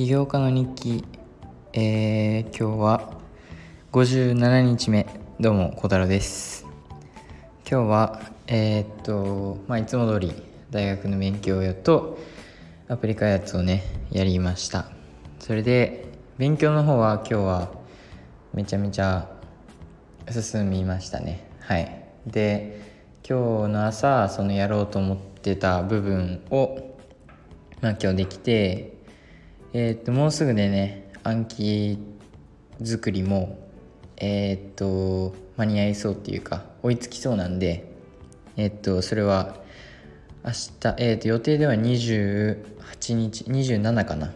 起業家の日記、えー、今日は57日目。どうも小太郎です。今日はえー、っとまあいつも通り大学の勉強とアプリ開発をねやりました。それで勉強の方は今日はめちゃめちゃ進みましたね。はい。で今日の朝そのやろうと思ってた部分をまあ今日できてえー、っともうすぐでね暗記作りもえー、っと間に合いそうっていうか追いつきそうなんでえー、っとそれは明日、えー、と予定では28日27かな。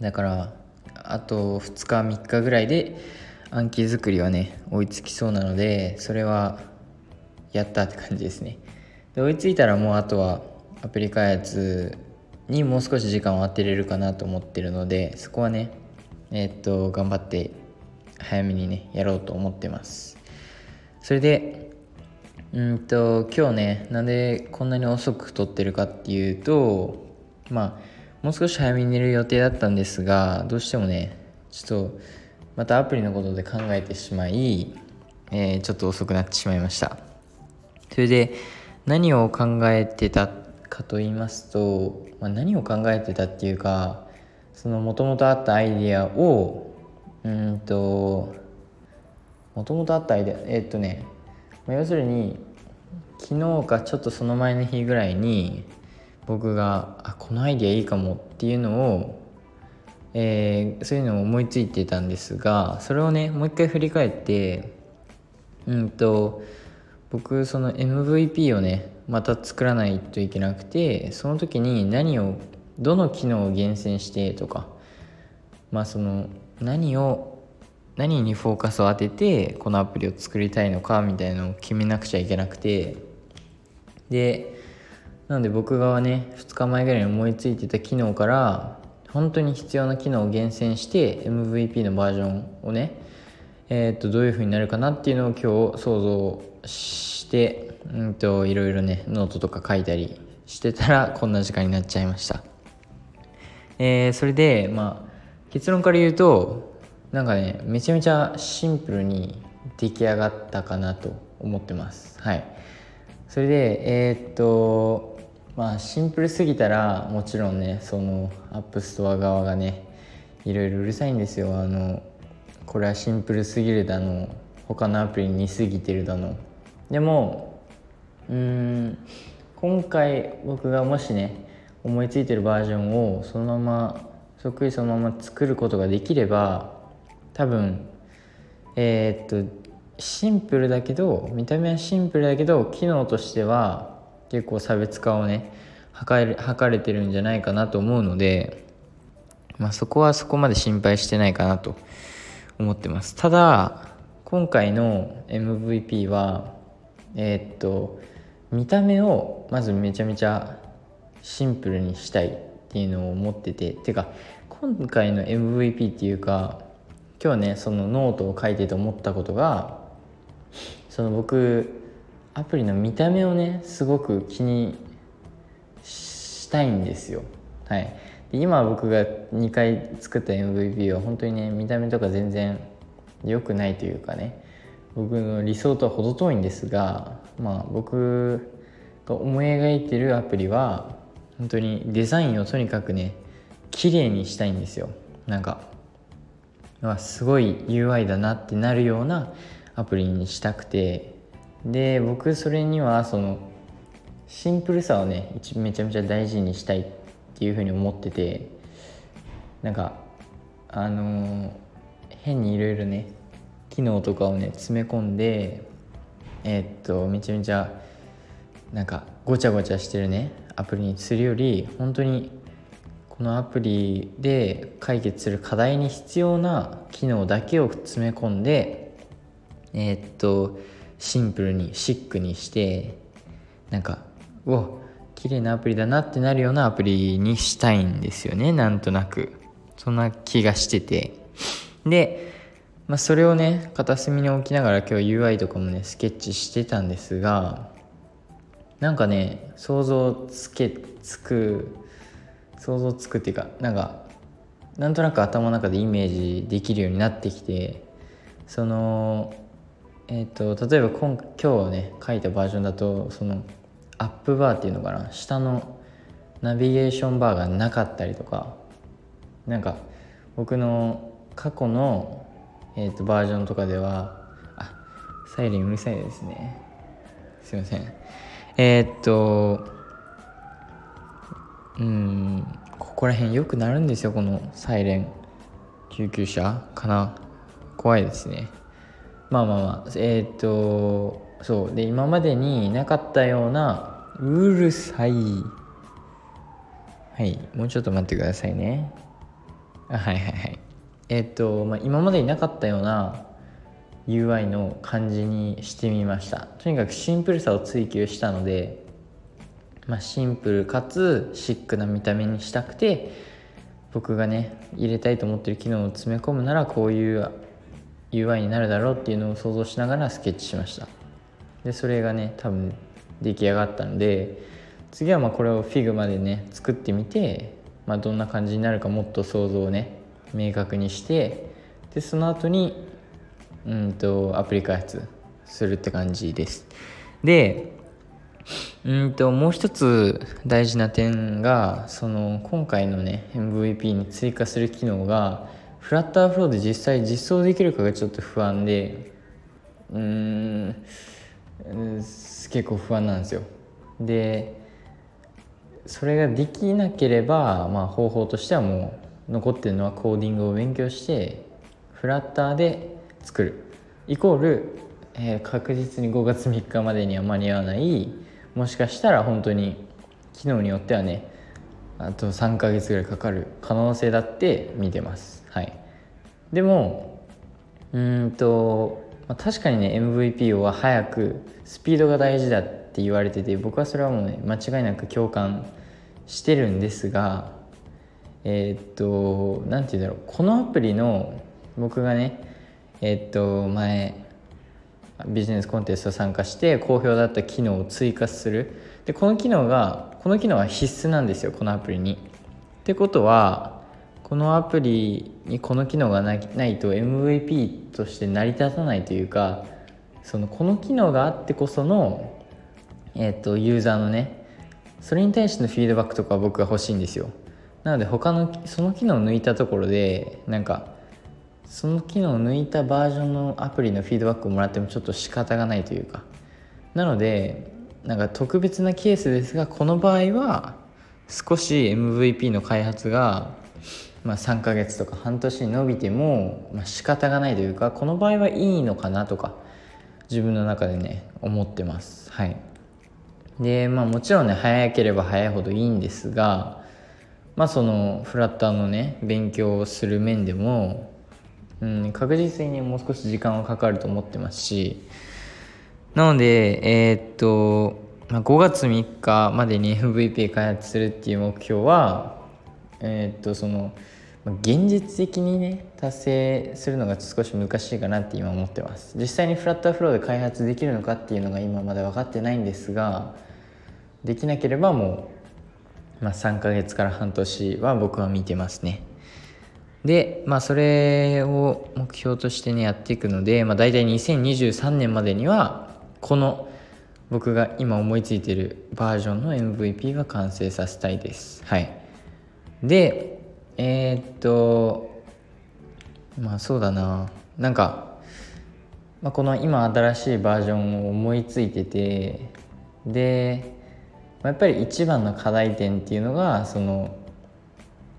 だからあと2日3日ぐらいで暗記作りはね追いつきそうなのでそれはやったって感じですね。で追いついたらもうあとはアプリ開発にもう少し時間を当てれるかなと思ってるのでそこはねえー、っと頑張って早めにねやろうと思ってます。それでうんと今日ねなんでこんなに遅く撮ってるかっていうとまあもう少し早めに寝る予定だったんですがどうしてもねちょっとまたアプリのことで考えてしまい、えー、ちょっと遅くなってしまいました。それで何を考えてたっかと言いますと、まあ、何を考えてたっていうかそのもともとあったアイディアをうんともともとあったアイデアえー、っとね、まあ、要するに昨日かちょっとその前の日ぐらいに僕があこのアイディアいいかもっていうのを、えー、そういうのを思いついてたんですがそれをねもう一回振り返ってうんと僕その MVP をねまた作らないといけなくてその時に何をどの機能を厳選してとかまあその何を何にフォーカスを当ててこのアプリを作りたいのかみたいなのを決めなくちゃいけなくてでなので僕がね2日前ぐらいに思いついてた機能から本当に必要な機能を厳選して MVP のバージョンをねえー、っとどういう風になるかなっていうのを今日想像してうんといろいろねノートとか書いたりしてたらこんな時間になっちゃいました。えー、それでまあ結論から言うとなんかねめちゃめちゃシンプルに出来上がったかなと思ってます。はい。それでえー、っとまあシンプルすぎたらもちろんねその App Store 側がねいろいろうるさいんですよ。あのこれはシンプルすぎるだの他のアプリに似すぎてるだの。でもうん。今回僕がもしね思いついてるバージョンをそのままそっくりそのまま作ることができれば多分えー、っとシンプルだけど見た目はシンプルだけど機能としては結構差別化をね図れ図れてるんじゃないかなと思うので、まあ、そこはそこまで心配してないかなと思ってます。ただ今回の MVP はえー、っと見た目をまずめちゃめちゃシンプルにしたいっていうのを思ってててか今回の MVP っていうか今日ねそのノートを書いてて思ったことがその僕アプリの見た目をねすごく気にしたいんですよ。はい。で今僕が2回作った MVP は本当にね見た目とか全然良くないというかね僕の理想とは程遠いんですがまあ僕が思い描いてるアプリは本当にデザインをとにかくね綺麗にしたいんですよ。なんかすごい UI だなってなるようなアプリにしたくて。で僕それにはそのシンプルさをねめちゃめちゃ大事にしたいっていうふうに思ってて。なんかあのー、変にいろいろね機能とかをね詰め込んでえー、っとめちゃめちゃなんかごちゃごちゃしてるねアプリにするより本当にこのアプリで解決する課題に必要な機能だけを詰め込んでえー、っとシンプルにシックにしてなんかうわ綺麗なアプリだなってなるようなアプリにしたいんですよねなんとなく。そんな気がしてて。で、まあ、それをね片隅に置きながら今日 UI とかもねスケッチしてたんですがなんかね想像つけつく想像つくっていうかなんかなんとなく頭の中でイメージできるようになってきてそのえっ、ー、と例えば今今日ね書いたバージョンだとそのアップバーっていうのかな下のナビゲーションバーがなかったりとかなんか僕の過去の、えーと、バージョンとかではあサイレンうるさいですね。すいません。えー、っとうんここら辺よくなるんですよこのサイレン救急車かな。怖いですね。まあまあまあえー、っとそう。で今までになかったようなうるさい。はいもうちょっと待ってくださいね。あはいはいはい。えっと、まあ、今までになかったような UI の感じにしてみました。とにかくシンプルさを追求したので、まあ、シンプルかつシックな見た目にしたくて僕がね入れたいと思ってる機能を詰め込むならこういう UI になるだろうっていうのを想像しながらスケッチしました。でそれがね多分出来上がったので次はまあこれを Figma でね作ってみて、まあ、どんな感じになるかもっと想像をね明確にしてでその後にうんとアプリ開発するって感じです。でうんともう一つ大事な点がその今回のね MVP に追加する機能がフラッターフローで実際実装できるかがちょっと不安でうん結構不安なんですよ。でそれができなければ、まあ、方法としてはもう残ってるのはコーディングを勉強してフラッターで作る。イコール、えー、確実に5月3日までには間に合わない。もしかしたら本当に機能によってはねあと3ヶ月ぐらいかかる可能性だって見てます。はい。でもうんと、まあ、確かにね MVP は早くスピードが大事だって言われてて僕はそれはもうね間違いなく共感してるんですがえー、っと何て言うんだろう。このアプリの僕がねえー、っと前ビジネスコンテスト参加して好評だった機能を追加する。でこの機能がこの機能は必須なんですよこのアプリに。ってことはこのアプリにこの機能がないと MVP として成り立たないというかそのこの機能があってこその、えー、とユーザーのねそれに対してのフィードバックとか僕が欲しいんですよ。なので他のその機能を抜いたところでなんかその機能を抜いたバージョンのアプリのフィードバックをもらってもちょっと仕方がないというか。なのでなんか特別なケースですがこの場合は少し MVP の開発が、まあ、3ヶ月とか半年に伸びても、まあ、仕方がないというかこの場合はいいのかなとか自分の中でね思ってます。はい。でまあもちろんね早ければ早いほどいいんですがまあそのフラッターのね勉強をする面でもうん、確実にもう少し時間はかかると思ってますし。なのでえー、っと、まあ、5月3日までに MVP 開発するっていう目標はえー、っとその現実的にね達成するのが少し難しいかなって今思ってます。実際にフラッターフローで開発できるのかっていうのが今まだ分かってないんですができなければもう、まあ、3ヶ月から半年は僕は見てますねで、まあ、それを目標としてね、やっていくので、まあ、大体2023年までには、この僕が今思いついてるバージョンの MVP は完成させたいです。はい。で、えー、っと、まあそうだな。なんか、まあ、この今新しいバージョンを思いついてて、で、やっぱり一番の課題点っていうのが、その、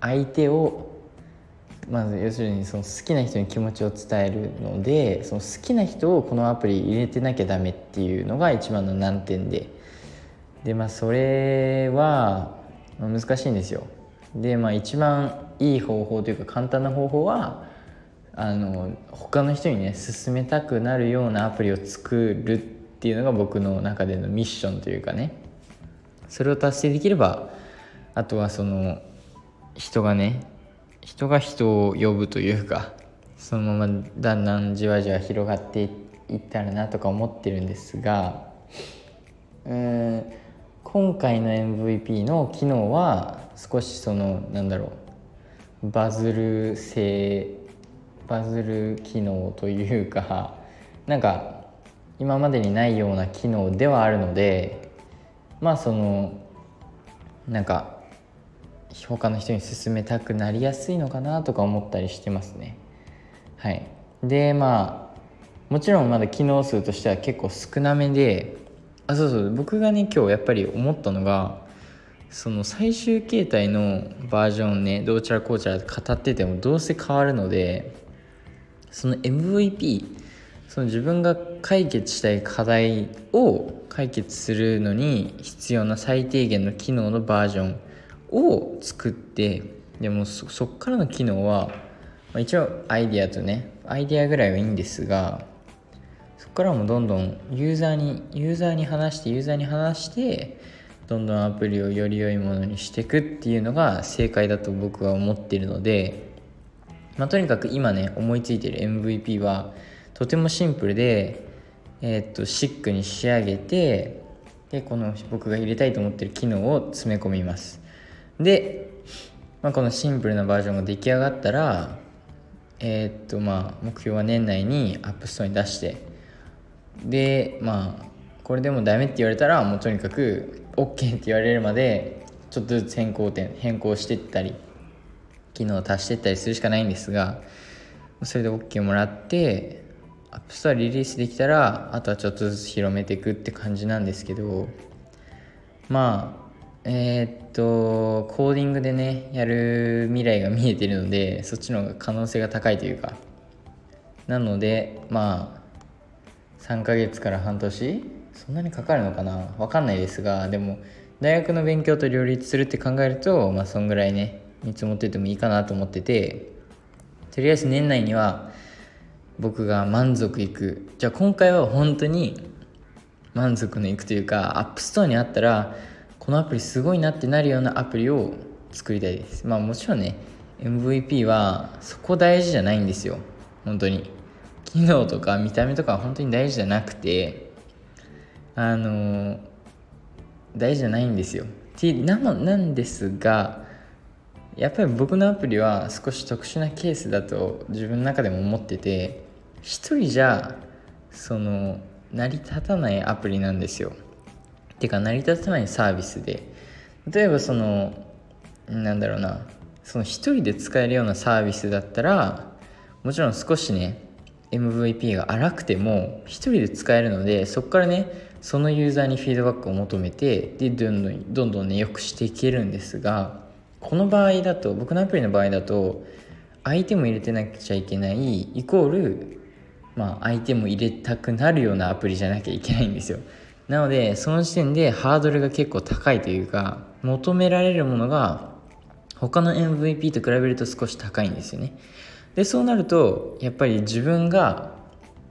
相手をまず要するにその好きな人に気持ちを伝えるのでその好きな人をこのアプリ入れてなきゃダメっていうのが一番の難点で。でまあそれは難しいんですよ。でまあ一番いい方法というか簡単な方法はあの他の人にね勧めたくなるようなアプリを作るっていうのが僕の中でのミッションというかね。それを達成できればあとはその人がね人が人を呼ぶというかそのままだんだんじわじわ広がっていったらなとか思ってるんですがうん今回の MVP の機能は少しそのなんだろうバズる性バズる機能というかなんか今までにないような機能ではあるのでまあそのなんか他の人に勧めたくなりやすいのかなとか思ったりしてますね。はい。でまあもちろんまだ機能数としては結構少なめであそうそう。僕がね今日やっぱり思ったのがその最終形態のバージョンねどうちゃらこうちゃら語っててもどうせ変わるのでその MVP その自分が解決したい課題を解決するのに必要な最低限の機能のバージョンを作ってでもそっからの機能は、まあ、一応アイデアとねアイデアぐらいはいいんですがそこからもどんどんユーザーにユーザーに話してユーザーに話してどんどんアプリをより良いものにしていくっていうのが正解だと僕は思っているので、まあ、とにかく今ね思いついてる MVP はとてもシンプルで、えー、っとシックに仕上げてでこの僕が入れたいと思ってる機能を詰め込みます。で、まあ、このシンプルなバージョンが出来上がったらえー、っとまあ目標は年内に App Store に出してでまあこれでもダメって言われたらもうとにかく OK って言われるまでちょっとずつ変更点変更していったり機能を足していったりするしかないんですがそれで OK もらって App Store リリースできたらあとはちょっとずつ広めていくって感じなんですけどまあえー、っとコーディングでねやる未来が見えてるのでそっちの方が可能性が高いというか。なのでまあ3ヶ月から半年？そんなにかかるのかな？分かんないですがでも大学の勉強と両立するって考えるとまあそんぐらいね見積もっててもいいかなと思ってて。とりあえず年内には僕が満足いく。じゃあ今回は本当に満足のいくというか App Store にあったらこのアプリすごいなってなるようなアプリを作りたいです。まあもちろんね MVP はそこ大事じゃないんですよ。本当に。機能とか見た目とかは本当に大事じゃなくてあの大事じゃないんですよ。ななんですがやっぱり僕のアプリは少し特殊なケースだと自分の中でも思ってて一人じゃその成り立たないアプリなんですよ。てか成り立たないサービスで例えばそのなんだろうなその一人で使えるようなサービスだったらもちろん少しね MVP が荒くても一人で使えるのでそこからねそのユーザーにフィードバックを求めてでどんどんどんどんねよくしていけるんですがこの場合だと僕のアプリの場合だと相手も入れてなくちゃいけないイコールまあ相手も入れたくなるようなアプリじゃなきゃいけないんですよ。なのでその時点でハードルが結構高いというか求められるものが他の MVP と比べると少し高いんですよね。でそうなるとやっぱり自分が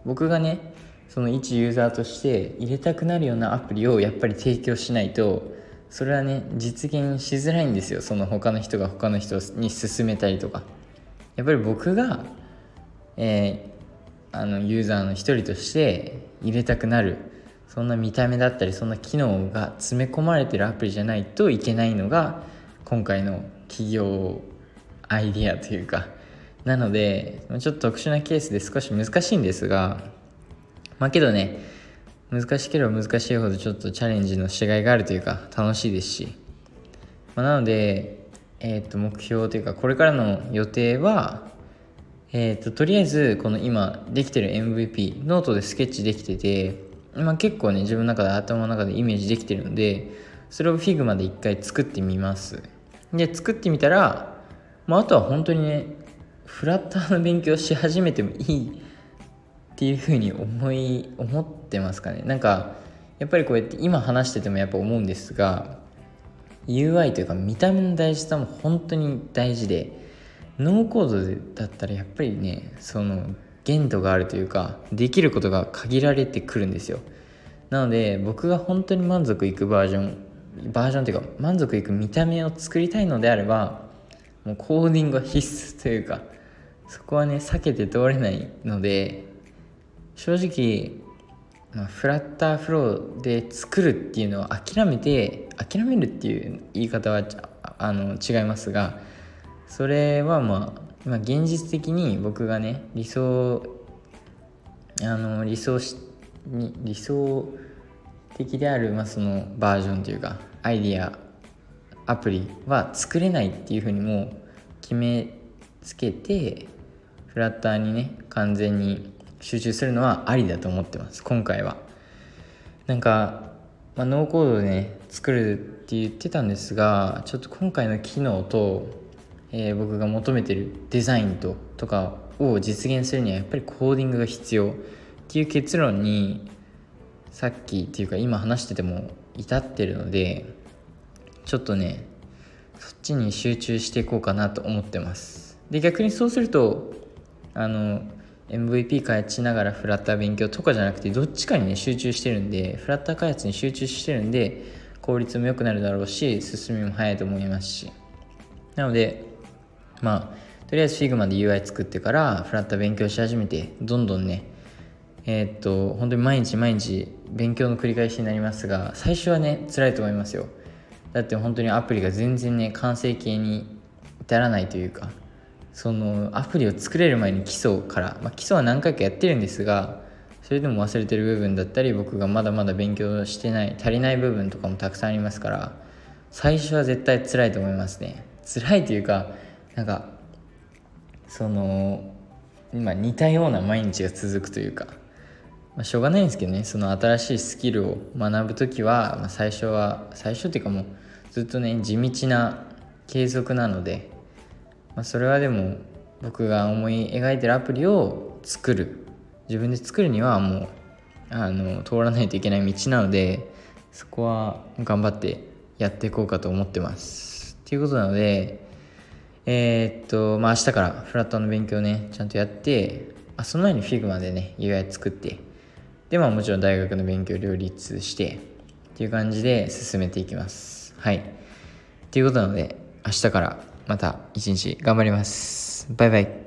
僕がねその一ユーザーとして入れたくなるようなアプリをやっぱり提供しないとそれはね実現しづらいんですよ。その他の人が他の人に勧めたりとか。やっぱり僕が、えー、あのユーザーの一人として入れたくなるそんな見た目だったりそんな機能が詰め込まれてるアプリじゃないといけないのが今回の企業アイディアというかなのでちょっと特殊なケースで少し難しいんですがまあけどね難しければ難しいほどちょっとチャレンジのしがいがあるというか楽しいですし、まあ、なので、えー、と目標というかこれからの予定は、えー、ととりあえずこの今できてる MVP ノートでスケッチできてて、まあ、結構ね自分の中で頭の中でイメージできてるのでそれを Figma で一回作ってみます。で作ってみたら、まあ、あとは本当にねフラッターの勉強し始めてもいいっていうふうに思い思ってますかね。なんかやっぱりこうやって今話しててもやっぱ思うんですが UI というか見た目の大事さも本当に大事でノーコードだったらやっぱりねその限度があるというかできることが限られてくるんですよ。なので僕が本当に満足いくバージョンバージョンというか満足いく見た目を作りたいのであればもうコーディングは必須というかそこはね避けて通れないので正直、まあ、フラッターフローで作るっていうのを諦めて諦めるっていう言い方はあの違いますがそれはまあ今現実的に僕がね理想あの理想しに理想的である、まあ、そのバージョンというかアイディアアプリは作れないっていうふうにも決めつけてフラッターにね完全に集中するのはありだと思ってます今回は。なんか、まあ、ノーコードでね作るって言ってたんですがちょっと今回の機能と、えー、僕が求めてるデザインととかを実現するにはやっぱりコーディングが必要っていう結論にさっきっていうか今話してても至ってるのでちょっとねそっちに集中していこうかなと思ってます。で逆にそうするとあの MVP 開発しながらフラッター勉強とかじゃなくてどっちかにね集中してるんでフラッター開発に集中してるんで効率も良くなるだろうし進みも早いと思いますし。なのでまあとりあえず Figma で UI 作ってからフラッタ勉強し始めてどんどんねえー、っと本当に毎日毎日勉強の繰り返しになりますが最初はね辛いと思いますよ。だって本当にアプリが全然ね完成形に至らないというかそのアプリを作れる前に基礎から、まあ、基礎は何回かやってるんですがそれでも忘れてる部分だったり僕がまだまだ勉強してない足りない部分とかもたくさんありますから最初は絶対辛いと思いますね。辛いというかなんかその今似たような毎日が続くというか、まあ、しょうがないんですけどねその新しいスキルを学ぶ時は、まあ、最初は最初っていうかもうずっとね地道な継続なので、まあ、それはでも僕が思い描いてるアプリを作る。自分で作るにはもうあの通らないといけない道なのでそこは頑張ってやっていこうかと思ってます。っていうことなのでえー、っとまあ明日からフラットの勉強ねちゃんとやってあその前に Figma でね UI 作ってでまあもちろん大学の勉強両立してっていう感じで進めていきますはい。っていうことなので、明日からまた一日頑張ります。バイバイ。